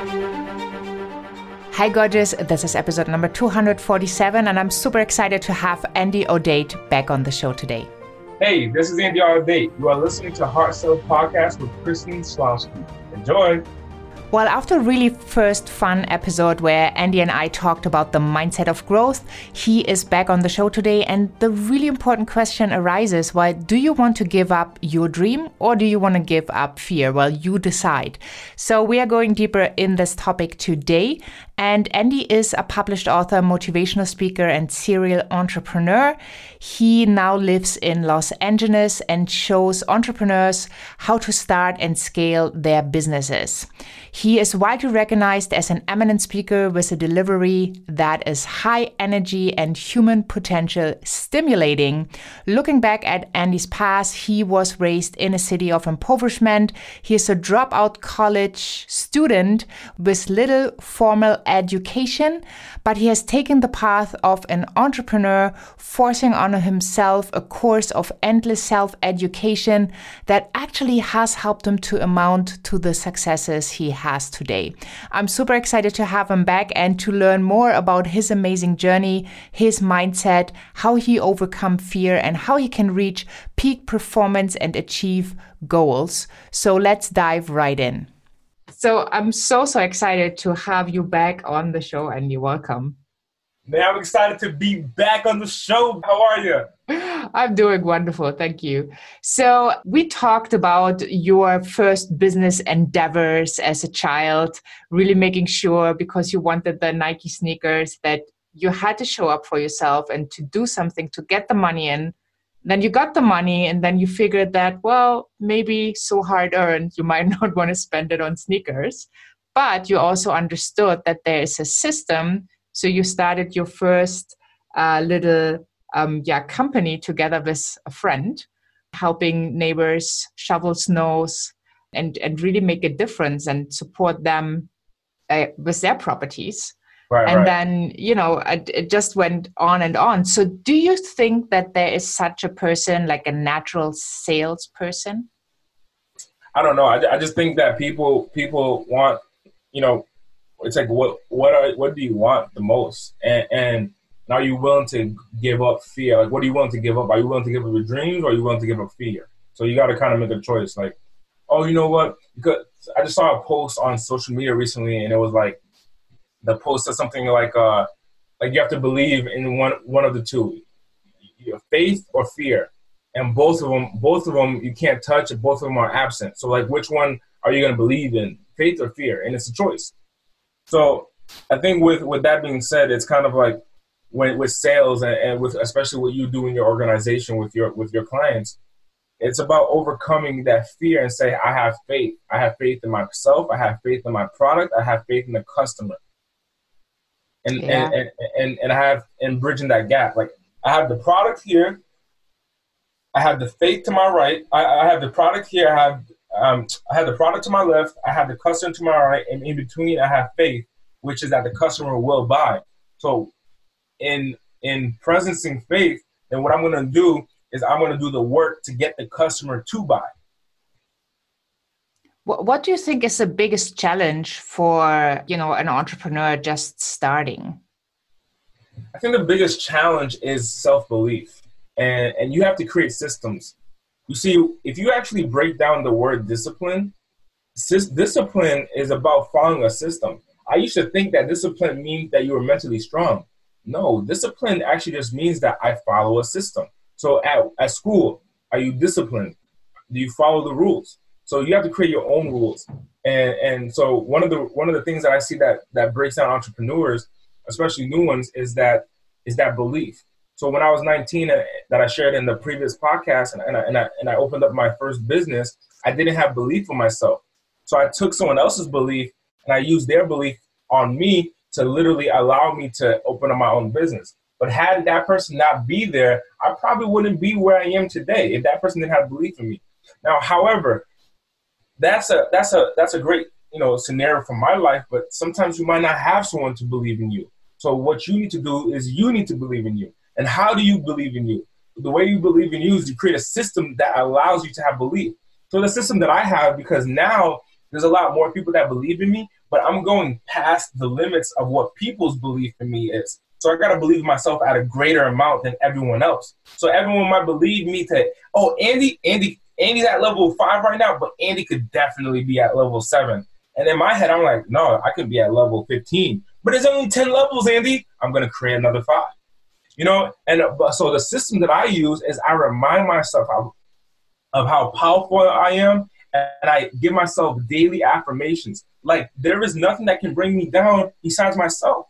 Hi, gorgeous. This is episode number 247, and I'm super excited to have Andy Audate back on the show today. Hey, this is Andy Audate. You are listening to Heart Sells Podcast with Christine Slawski. Enjoy. Well, after a really first fun episode where Andy and I talked about the mindset of growth, he is back on the show today. And the really important question arises why do you want to give up your dream or do you want to give up fear? Well, you decide. So we are going deeper in this topic today. And Andy is a published author, motivational speaker, and serial entrepreneur. He now lives in Los Angeles and shows entrepreneurs how to start and scale their businesses. He is widely recognized as an eminent speaker with a delivery that is high energy and human potential stimulating. Looking back at Andy's past, he was raised in a city of impoverishment. He is a dropout college student with little formal education, but he has taken the path of an entrepreneur, forcing on himself a course of endless self education that actually has helped him to amount to the successes he has today. I'm super excited to have him back and to learn more about his amazing journey, his mindset, how he overcome fear, and how he can reach peak performance and achieve goals. So let's dive right in. So I'm so, so excited to have you back on the show and you're welcome. Man, I'm excited to be back on the show. How are you? I'm doing wonderful. Thank you. So, we talked about your first business endeavors as a child, really making sure because you wanted the Nike sneakers that you had to show up for yourself and to do something to get the money in. Then you got the money, and then you figured that, well, maybe so hard earned, you might not want to spend it on sneakers. But you also understood that there is a system so you started your first uh, little um, yeah company together with a friend, helping neighbors shovel snows and and really make a difference and support them uh, with their properties. Right, and right. then you know it, it just went on and on. So do you think that there is such a person like a natural salesperson? I don't know. I, I just think that people people want you know it's like what what are what do you want the most and and are you willing to give up fear like what are you willing to give up are you willing to give up your dreams or are you willing to give up fear so you got to kind of make a choice like oh you know what because i just saw a post on social media recently and it was like the post said something like uh like you have to believe in one one of the two your faith or fear and both of them both of them you can't touch and both of them are absent so like which one are you going to believe in faith or fear and it's a choice so I think with with that being said, it's kind of like when with sales and, and with especially what you do in your organization with your with your clients, it's about overcoming that fear and say, I have faith. I have faith in myself. I have faith in my product. I have faith in the customer. And yeah. and, and, and and I have in bridging that gap. Like I have the product here. I have the faith to my right. I, I have the product here. I have um, I have the product to my left, I have the customer to my right, and in between I have faith, which is that the customer will buy. So in in presencing faith, then what I'm gonna do is I'm gonna do the work to get the customer to buy. What do you think is the biggest challenge for you know an entrepreneur just starting? I think the biggest challenge is self belief, and and you have to create systems you see, if you actually break down the word discipline, discipline is about following a system. I used to think that discipline means that you are mentally strong. No, discipline actually just means that I follow a system. So at, at school, are you disciplined? Do you follow the rules? So you have to create your own rules. And and so one of the one of the things that I see that that breaks down entrepreneurs, especially new ones, is that is that belief. So when I was 19, uh, that I shared in the previous podcast, and, and, I, and, I, and I opened up my first business, I didn't have belief in myself. So I took someone else's belief and I used their belief on me to literally allow me to open up my own business. But had that person not be there, I probably wouldn't be where I am today if that person didn't have belief in me. Now, however, that's a that's a that's a great you know scenario for my life. But sometimes you might not have someone to believe in you. So what you need to do is you need to believe in you. And how do you believe in you? The way you believe in you is you create a system that allows you to have belief. So the system that I have, because now there's a lot more people that believe in me, but I'm going past the limits of what people's belief in me is. So I gotta believe myself at a greater amount than everyone else. So everyone might believe me to, oh, Andy, Andy, Andy's at level five right now, but Andy could definitely be at level seven. And in my head, I'm like, no, I could be at level 15. But there's only 10 levels, Andy. I'm gonna create another five. You know, and so the system that I use is I remind myself of how powerful I am, and I give myself daily affirmations. Like there is nothing that can bring me down besides myself.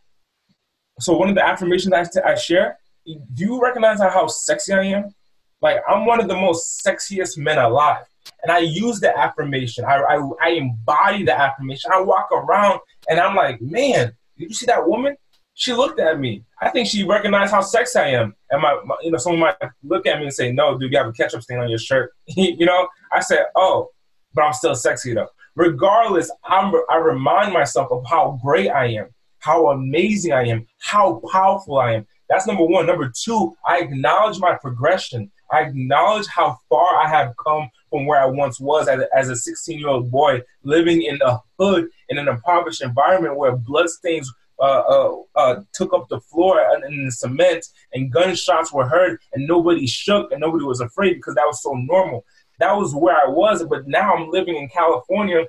So one of the affirmations i share, do you recognize how sexy I am? Like I'm one of the most sexiest men alive. And I use the affirmation. I, I, I embody the affirmation. I walk around and I'm like, man, did you see that woman? She looked at me. I think she recognized how sexy I am. And my, my you know, someone might look at me and say, no, dude, you have a ketchup stain on your shirt. you know, I said, oh, but I'm still sexy though. Regardless, I'm, I remind myself of how great I am how amazing I am, how powerful I am. That's number one. Number two, I acknowledge my progression. I acknowledge how far I have come from where I once was as a, 16 year old boy living in a hood in an impoverished environment where bloodstains uh, uh, uh, took up the floor in the cement and gunshots were heard and nobody shook and nobody was afraid because that was so normal. That was where I was, but now I'm living in California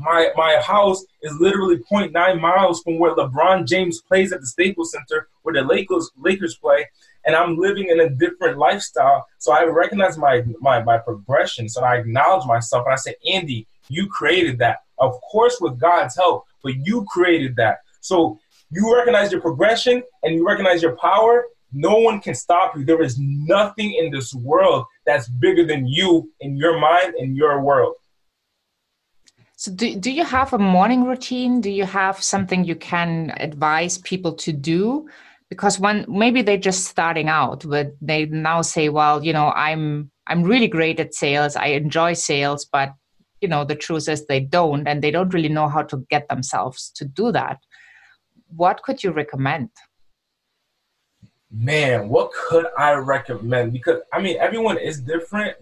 my my house is literally 0.9 miles from where LeBron James plays at the Staples Center, where the Lakers Lakers play, and I'm living in a different lifestyle. So I recognize my my my progression. So I acknowledge myself, and I say, Andy, you created that. Of course, with God's help, but you created that. So you recognize your progression and you recognize your power. No one can stop you. There is nothing in this world that's bigger than you in your mind in your world. So, do, do you have a morning routine? Do you have something you can advise people to do? Because when maybe they're just starting out, but they now say, "Well, you know, I'm I'm really great at sales. I enjoy sales, but you know, the truth is they don't, and they don't really know how to get themselves to do that." What could you recommend? Man, what could I recommend? Because I mean, everyone is different,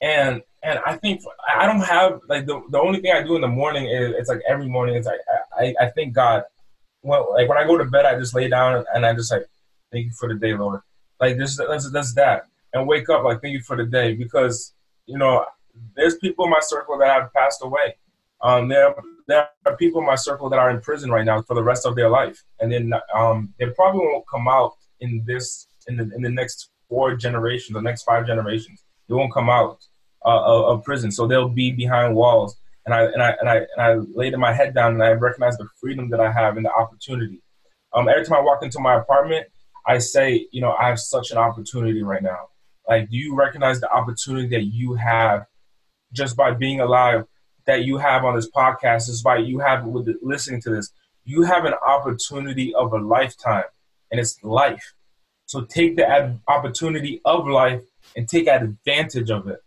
and and I think I don't have like the, the only thing I do in the morning is it's like every morning it's like I, I, thank God. Well, like when I go to bed, I just lay down and I just like thank you for the day, Lord. Like this, that's, that's that, and wake up like thank you for the day because you know there's people in my circle that have passed away. Um, there there are people in my circle that are in prison right now for the rest of their life, and then um, they probably won't come out in this in the in the next four generations, the next five generations. They won't come out uh, of, prison. So they'll be behind walls. And I, and, I, and, I, and I laid my head down and I recognize the freedom that I have and the opportunity. Um, every time I walk into my apartment, I say, you know, I have such an opportunity right now. Like, do you recognize the opportunity that you have just by being alive, that you have on this podcast, just by you have with listening to this? You have an opportunity of a lifetime, and it's life. So take the opportunity of life and take advantage of it.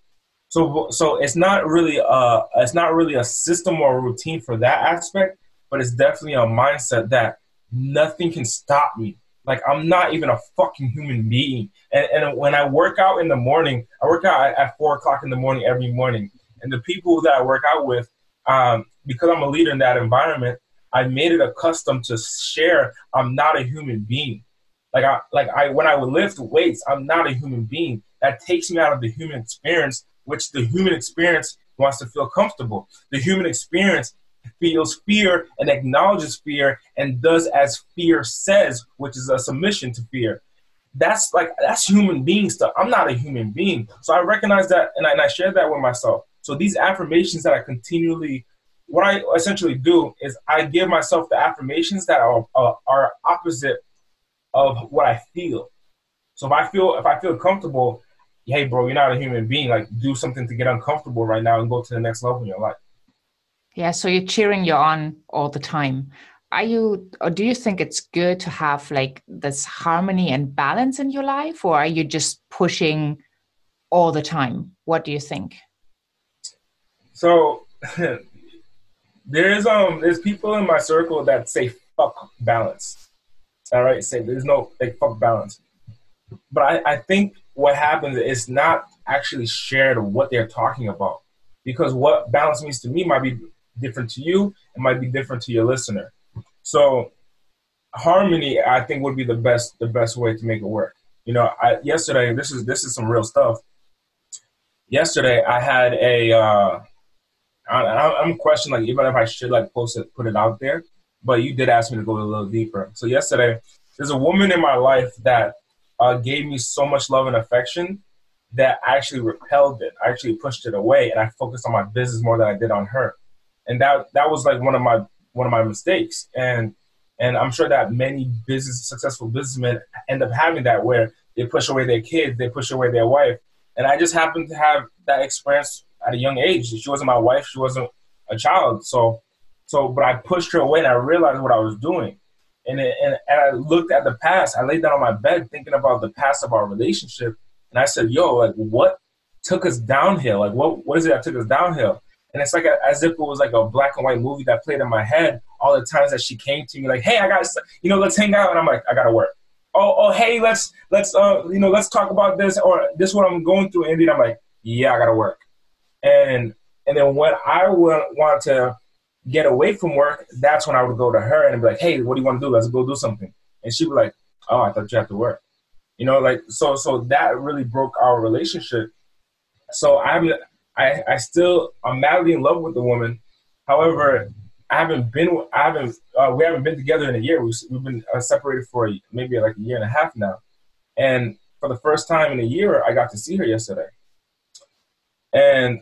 So so it's not really uh it's not really a system or a routine for that aspect, but it's definitely a mindset that nothing can stop me. Like I'm not even a fucking human being. And and when I work out in the morning, I work out at, at four o'clock in the morning every morning. And the people that I work out with, um, because I'm a leader in that environment, I made it a custom to share I'm not a human being. Like I like I when I would lift weights, I'm not a human being. That takes me out of the human experience which the human experience wants to feel comfortable. The human experience feels fear and acknowledges fear and does as fear says, which is a submission to fear. That's like that's human being stuff. I'm not a human being, so I recognize that and I, and I share that with myself. So these affirmations that I continually, what I essentially do is I give myself the affirmations that are uh, are opposite of what I feel. So if I feel if I feel comfortable, hey, bro, you're not a human being. Like, do something to get uncomfortable right now and go to the next level in your life. Yeah. So you're cheering you on all the time. Are you, or do you think it's good to have like this harmony and balance in your life, or are you just pushing all the time? What do you think? So there's um there's people in my circle that say fuck balance. All right, say there's no like fuck balance. But I, I think what happens is not actually shared what they're talking about. Because what balance means to me might be different to you, it might be different to your listener. So harmony, I think, would be the best the best way to make it work. You know, I, yesterday this is this is some real stuff. Yesterday, I had a uh, I, am questioning like even if I should like post it, put it out there. But you did ask me to go a little deeper. So yesterday, there's a woman in my life that uh, gave me so much love and affection that I actually repelled it. I actually pushed it away, and I focused on my business more than I did on her. And that that was like one of my one of my mistakes. And and I'm sure that many business successful businessmen end up having that where they push away their kids, they push away their wife. And I just happened to have that experience at a young age. She wasn't my wife, she wasn't a child. So so but I pushed her away and I realized what I was doing. And, it, and, and I looked at the past. I laid down on my bed thinking about the past of our relationship. And I said, yo, like what took us downhill? Like what what is it that took us downhill? And it's like a, as if it was like a black and white movie that played in my head all the times that she came to me like, hey, I got, you know, let's hang out. And I'm like, I gotta work. Oh, oh, hey, let's let's uh, you know, let's talk about this or this what I'm going through. And then I'm like, yeah, I gotta work. And and then when I want to get away from work, that's when I would go to her and be like, hey, what do you want to do? Let's go do something. And she'd be like, oh, I thought you had to work. You know, like so so that really broke our relationship. So I'm I I still I'm madly in love with the woman. However, I haven't been I haven't uh, we haven't been together in a year. We've, we've been uh, separated for maybe like a year and a half now. And for the first time in a year, I got to see her yesterday. And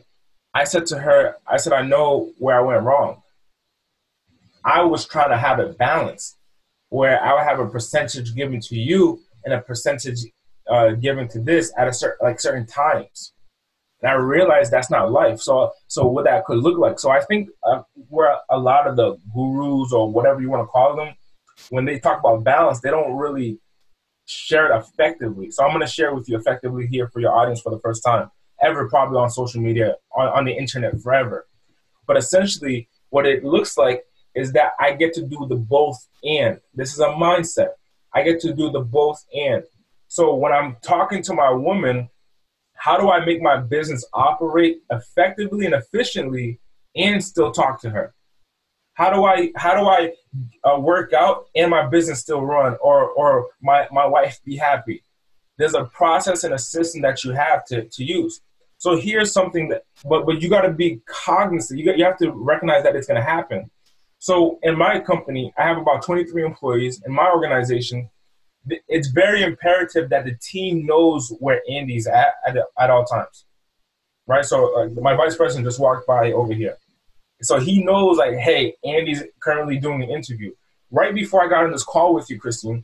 I said to her, I said, I know where I went wrong. I was trying to have it balanced, where I would have a percentage given to you and a percentage uh, given to this at a certain like certain times. And I realized that's not life. So, so what that could look like. So I think uh, where a lot of the gurus or whatever you want to call them, when they talk about balance, they don't really share it effectively. So I'm going to share with you effectively here for your audience for the first time ever, probably on social media, on, on the internet forever. But essentially, what it looks like is that I get to do the both and. This is a mindset. I get to do the both and. So when I'm talking to my woman, how do I make my business operate effectively and efficiently and still talk to her? How do I how do I uh, work out and my business still run or or my my wife be happy? There's a process and a system that you have to to use. So here's something that but but you got to be cognizant. You got you have to recognize that it's going to happen. So in my company, I have about 23 employees. In my organization, it's very imperative that the team knows where Andy's at at, at all times, right? So uh, my vice president just walked by over here, so he knows like, hey, Andy's currently doing an interview. Right before I got on this call with you, Christine,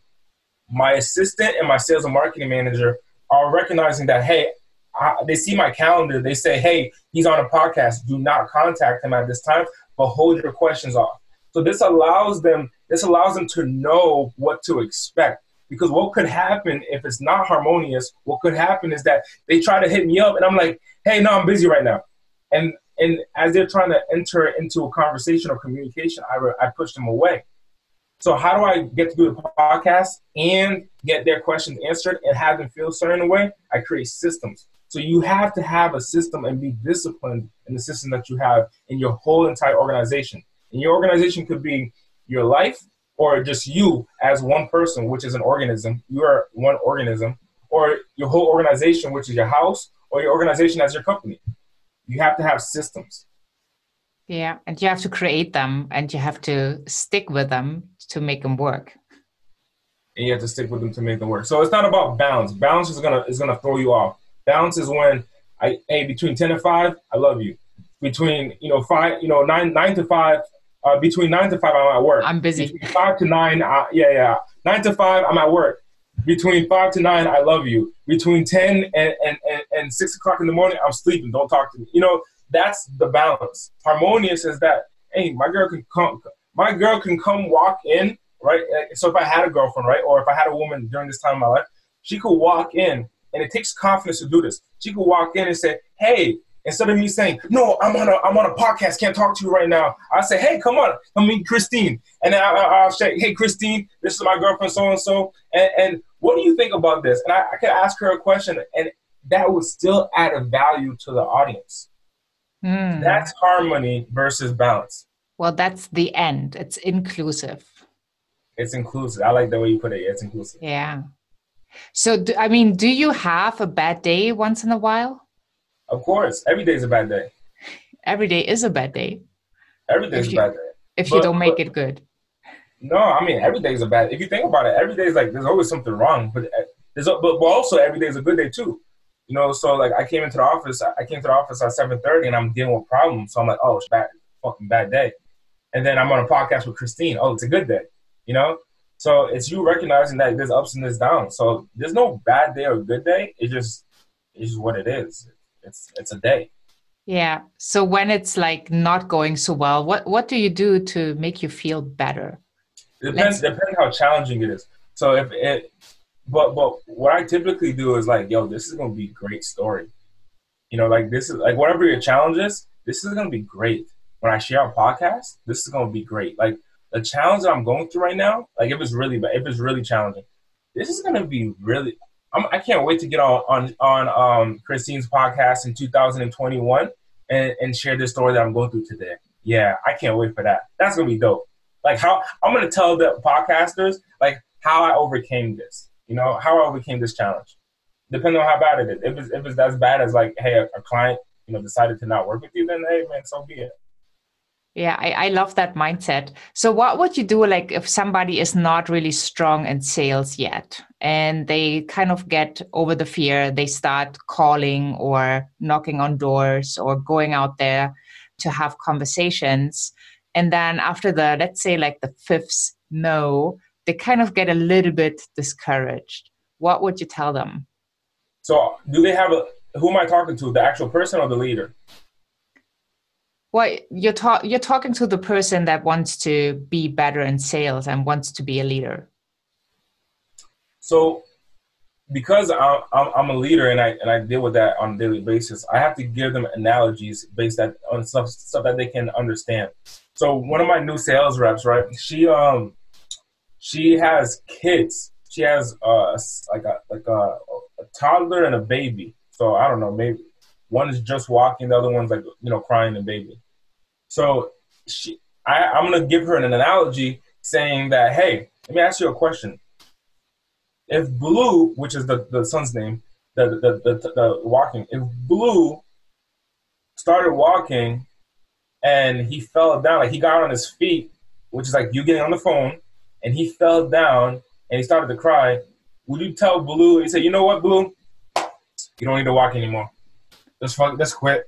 my assistant and my sales and marketing manager are recognizing that, hey, I, they see my calendar. They say, hey, he's on a podcast. Do not contact him at this time, but hold your questions off. So this allows them. This allows them to know what to expect because what could happen if it's not harmonious, what could happen is that they try to hit me up and I'm like, hey, no, I'm busy right now. And and as they're trying to enter into a conversation or communication, I, I push them away. So how do I get to do the podcast and get their questions answered and have them feel a certain way? I create systems. So you have to have a system and be disciplined in the system that you have in your whole entire organization. And your organization could be your life, or just you as one person, which is an organism, you are one organism, or your whole organization, which is your house, or your organization as your company. You have to have systems. Yeah, and you have to create them and you have to stick with them to make them work. And you have to stick with them to make them work. So it's not about balance. Balance is gonna is gonna throw you off. Balance is when I hey between ten and five, I love you. Between you know five, you know nine nine to five, uh, between nine to five, I'm at work. I'm busy. Between five to nine, uh, yeah, yeah. Nine to five, I'm at work. Between five to nine, I love you. Between ten and, and, and, and six o'clock in the morning, I'm sleeping. Don't talk to me. You know, that's the balance. Harmonious is that. Hey, my girl can come. My girl can come walk in, right? So if I had a girlfriend, right, or if I had a woman during this time of my life, she could walk in, and it takes confidence to do this. She could walk in and say, "Hey, Instead of me saying, "No, I'm on a I'm on a podcast, can't talk to you right now," I say, "Hey, come on, come meet Christine," and then I, will say, "Hey, Christine, this is my girlfriend, so and so, and what do you think about this?" And I, I could ask her a question, and that would still add a value to the audience. Mm. That's harmony versus balance. Well, that's the end. It's inclusive. It's inclusive. I like the way you put it. It's inclusive. Yeah. So, do, I mean, do you have a bad day once in a while? Of course. Every day is a bad day. Every day is a bad day. Every day is a bad day. If but, you don't make but, it good. No, I mean, every day is a bad If you think about it, every day is like, there's always something wrong. But, uh, there's, but, but also, every day is a good day too. You know, so like I came into the office, I came to the office at 7.30 and I'm dealing with problems. So I'm like, oh, it's bad, fucking bad day. And then I'm on a podcast with Christine. Oh, it's a good day. You know? So it's you recognizing that there's ups and there's downs. So there's no bad day or good day. It just it's just what it is. It's it's a day. Yeah. So when it's like not going so well, what what do you do to make you feel better? It depends Let's... depends how challenging it is. So if it but but what I typically do is like, yo, this is gonna be a great story. You know, like this is like whatever your challenge is, this is gonna be great. When I share a podcast, this is gonna be great. Like the challenge that I'm going through right now, like if it's really if it's really challenging, this is gonna be really. I'm, I can not wait to get on on on um, Christine's podcast in 2021 and, and share this story that I'm going through today. Yeah, I can't wait for that. That's gonna be dope. Like how I'm gonna tell the podcasters like how I overcame this. You know how I overcame this challenge. Depending on how bad it is. If it's if it's as bad as like, hey, a, a client you know decided to not work with you, then hey man, so be it. Yeah, I, I love that mindset. So, what would you do like if somebody is not really strong in sales yet and they kind of get over the fear? They start calling or knocking on doors or going out there to have conversations. And then, after the, let's say, like the fifth no, they kind of get a little bit discouraged. What would you tell them? So, do they have a, who am I talking to, the actual person or the leader? Well you're talk you're talking to the person that wants to be better in sales and wants to be a leader so because I'm, a leader and I and I deal with that on a daily basis, I have to give them analogies based on stuff stuff that they can understand. So one of my new sales reps, right? She um she has kids. She has uh like a like a, a toddler and a baby. So I don't know, maybe one is just walking, the other one's like you know crying and baby. So she, I, I'm going to give her an analogy saying that, hey, let me ask you a question. If Blue, which is the, the son's name, the, the, the, the walking, if Blue started walking and he fell down, like he got on his feet, which is like you getting on the phone, and he fell down and he started to cry, would you tell Blue, you say, you know what, Blue? You don't need to walk anymore. Let's fuck, let's quit.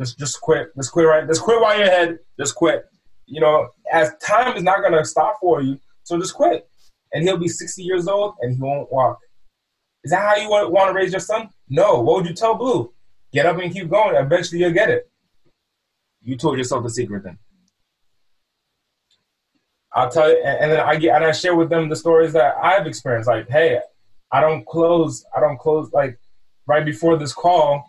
Just just quit. Just quit right. Just quit while you're ahead. Just quit. You know, as time is not gonna stop for you, so just quit. And he'll be 60 years old and he won't walk. Is that how you want, to raise your son? No. What would you tell Blue? Get up and keep going. Eventually you'll get it. You told yourself the secret then. I'll tell you, and then I get and I share with them the stories that I've experienced. Like, hey, I don't close. I don't close. Like right before this call,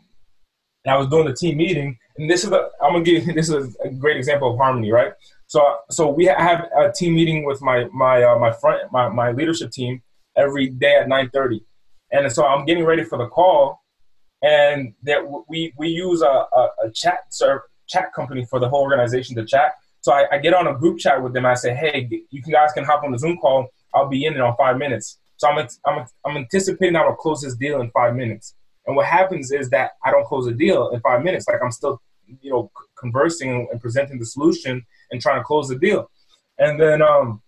and I was doing the team meeting, and this is a, I'm gonna give you this is a great example of harmony, right? So so we have a team meeting with my my uh, my front my, my leadership team every day at 9:30, and so I'm getting ready for the call, and that we we use a, a, a chat serve chat company for the whole organization to chat. So I, I get on a group chat with them. I say, hey, you guys can hop on the Zoom call. I'll be in in on five minutes. So I'm I'm I'm anticipating I will close this deal in five minutes. And what happens is that I don't close a deal in five minutes. Like I'm still, you know, conversing and presenting the solution and trying to close the deal. And then, um,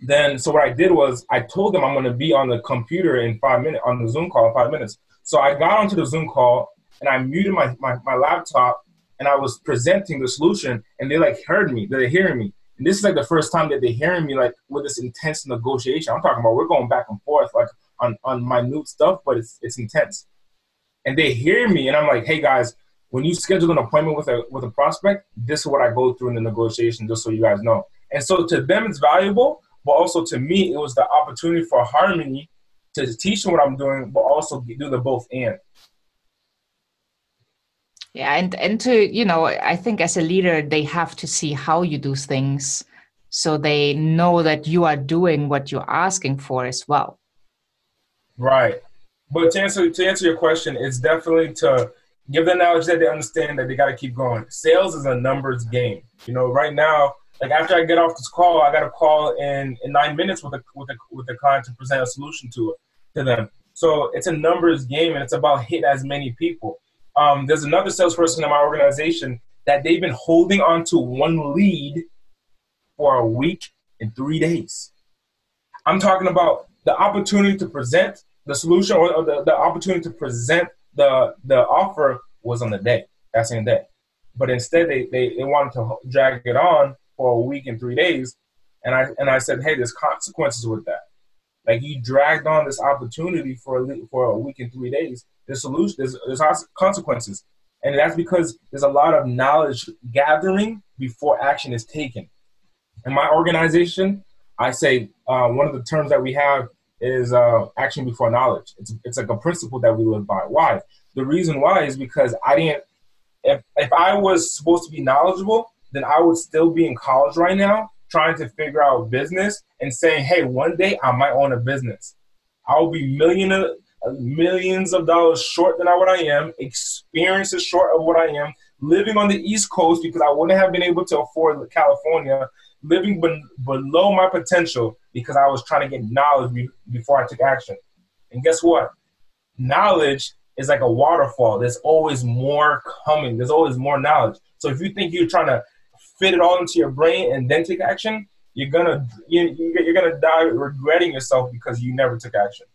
then so what I did was I told them I'm going to be on the computer in five minutes on the Zoom call in five minutes. So I got onto the Zoom call and I muted my, my, my laptop and I was presenting the solution and they like heard me. They're hearing me. And this is like the first time that they're hearing me like with this intense negotiation. I'm talking about we're going back and forth like on, on minute stuff, but it's it's intense and they hear me and I'm like, hey guys, when you schedule an appointment with a with a prospect, this is what I go through in the negotiation, just so you guys know. And so to them it's valuable, but also to me it was the opportunity for harmony to teach them what I'm doing, but also do the both and. Yeah, and and to you know, I think as a leader they have to see how you do things, so they know that you are doing what you're asking for as well. Right. But to answer to answer your question, it's definitely to give them knowledge that they understand that they got to keep going. Sales is a numbers game. You know, right now, like after I get off this call, I got a call in, in nine minutes with a with a with a client to present a solution to it to them. So it's a numbers game, and it's about hit as many people. Um, there's another salesperson in my organization that they've been holding on to one lead for a week and three days. I'm talking about the opportunity to present the solution or the, the opportunity to present the the offer was on the day, that same day. But instead they, they, they wanted to drag it on for a week and three days. And I and I said, hey, there's consequences with that. Like you dragged on this opportunity for a, for a week and three days. There's solution. There's, there's consequences, and that's because there's a lot of knowledge gathering before action is taken. In my organization, I say uh, one of the terms that we have is uh, action before knowledge. It's it's like a principle that we live by. Why? The reason why is because I didn't. If if I was supposed to be knowledgeable, then I would still be in college right now trying to figure out business and saying, hey, one day I might own a business. I'll be million of, millions of dollars short than what I am, experiences short of what I am, living on the East Coast because I wouldn't have been able to afford California, living be- below my potential because I was trying to get knowledge be- before I took action. And guess what? Knowledge is like a waterfall. There's always more coming. There's always more knowledge. So if you think you're trying to fit it all into your brain and then take action, you're gonna you, you're gonna die regretting yourself because you never took action.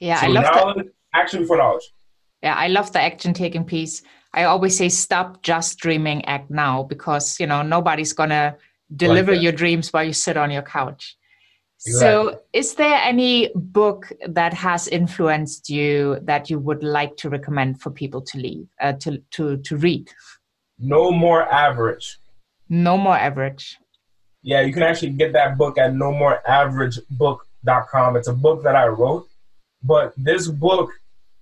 Yeah, so I love knowledge, the, action before knowledge. Yeah, I love the action taking piece. I always say stop just dreaming, act now, because you know nobody's gonna deliver like your dreams while you sit on your couch. Exactly. So, is there any book that has influenced you that you would like to recommend for people to leave uh, to to to read? No more average. No More Average. Yeah, you can actually get that book at no more average book.com. It's a book that I wrote, but this book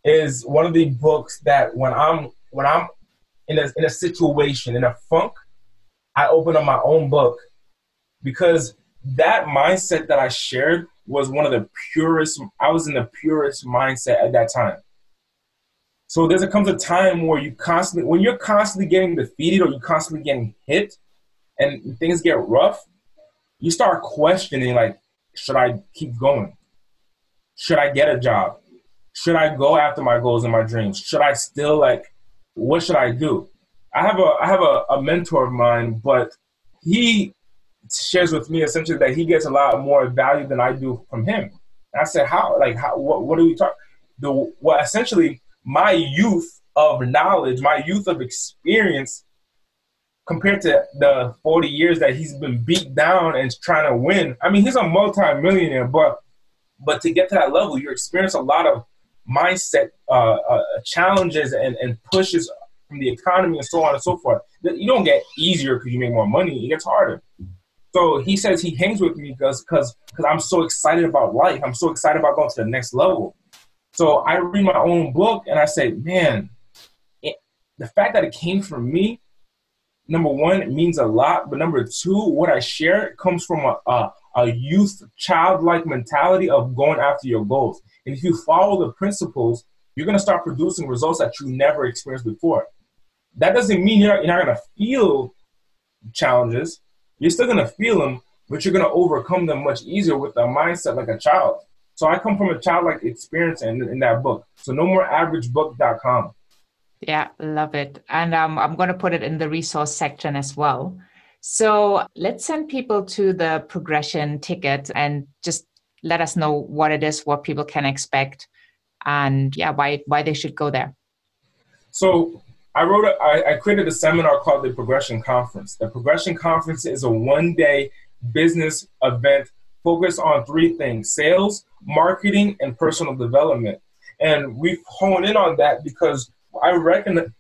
is one of the books that when I'm when I'm in a in a situation in a funk, I opened up my own book because that mindset that I shared was one of the purest. I was in the purest mindset at that time. So there's a comes a time where you constantly, when you're constantly getting defeated or you're constantly getting hit, and things get rough, you start questioning like, should I keep going? Should I get a job? Should I go after my goals and my dreams? Should I still like what should I do? I have a I have a, a mentor of mine, but he shares with me essentially that he gets a lot more value than I do from him. And I said, how? Like, how? What, what are we talking? The well, essentially, my youth of knowledge, my youth of experience compared to the 40 years that he's been beat down and trying to win. I mean, he's a multi-millionaire, but but to get to that level, you experience a lot of mindset uh, uh, challenges and, and pushes from the economy and so on and so forth. You don't get easier because you make more money; it gets harder. So he says he hangs with me because because because I'm so excited about life. I'm so excited about going to the next level. So I read my own book and I say, man, it, the fact that it came from me number one, it means a lot. But number two, what I share comes from a, a, a youth, childlike mentality of going after your goals. And if you follow the principles, you're going to start producing results that you never experienced before. That doesn't mean you're, you're not going to feel challenges. You're still going to feel them, but you're going to overcome them much easier with a mindset like a child. So I come from a childlike experience in, in that book. So no more averagebook.com. Yeah, love it. And um, I'm going to put it in the resource section as well. So let's send people to the progression ticket and just let us know what it is, what people can expect, and yeah, why why they should go there. So I wrote a, I, I created a seminar called the Progression Conference. The Progression Conference is a one day business event focused on three things: sales, marketing, and personal development. And we've honed in on that because I reckon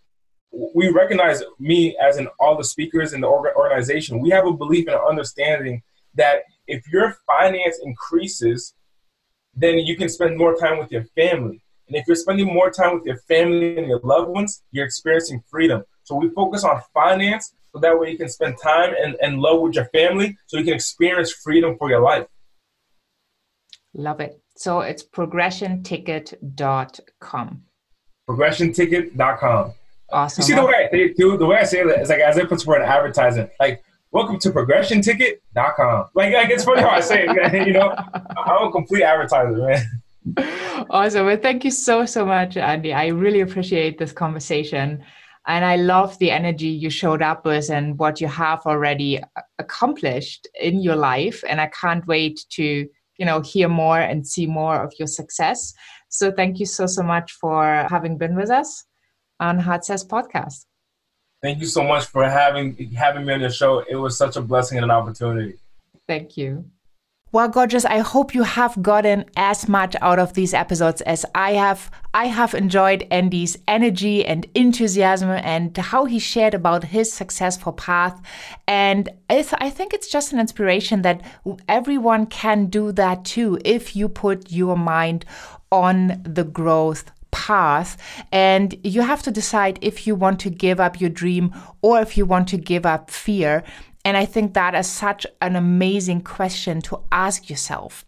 we recognize me as in all the speakers in the organization. We have a belief and an understanding that if your finance increases, then you can spend more time with your family. And if you're spending more time with your family and your loved ones, you're experiencing freedom. So we focus on finance so that way you can spend time and, and love with your family so you can experience freedom for your life. Love it. So it's progressionticket.com progressionticket.com. Awesome. You see the way I say it too? The way I say it is like as if it's for an advertisement. Like, welcome to progressionticket.com. Like, like it's funny how I say it, you know? I'm a complete advertiser, man. Awesome. Well, thank you so, so much, Andy. I really appreciate this conversation. And I love the energy you showed up with and what you have already uh, accomplished in your life. And I can't wait to, you know, hear more and see more of your success. So thank you so, so much for having been with us on Heart Sells podcast. Thank you so much for having having me on your show. It was such a blessing and an opportunity. Thank you. Well, gorgeous, I hope you have gotten as much out of these episodes as I have. I have enjoyed Andy's energy and enthusiasm and how he shared about his successful path. And I think it's just an inspiration that everyone can do that too if you put your mind on the growth path and you have to decide if you want to give up your dream or if you want to give up fear and I think that is such an amazing question to ask yourself.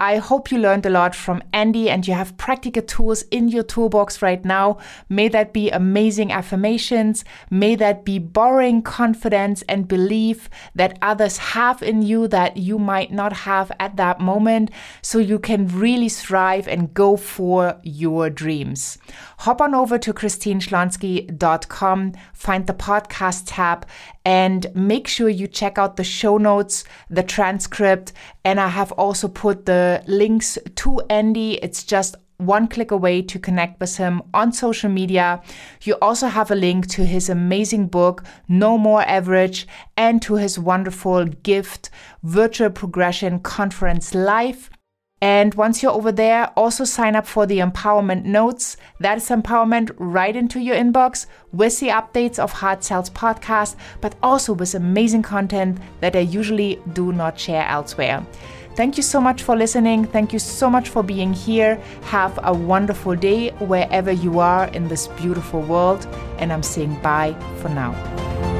I hope you learned a lot from Andy and you have practical tools in your toolbox right now. May that be amazing affirmations. May that be borrowing confidence and belief that others have in you that you might not have at that moment so you can really thrive and go for your dreams. Hop on over to christineslawski.com, find the podcast tab, and make sure you check out the show notes, the transcript, and I have also put the links to Andy. It's just one click away to connect with him on social media. You also have a link to his amazing book, No More Average, and to his wonderful gift, Virtual Progression Conference Live. And once you're over there, also sign up for the empowerment notes. That is empowerment right into your inbox with the updates of Heart Sells podcast, but also with amazing content that I usually do not share elsewhere. Thank you so much for listening. Thank you so much for being here. Have a wonderful day wherever you are in this beautiful world. And I'm saying bye for now.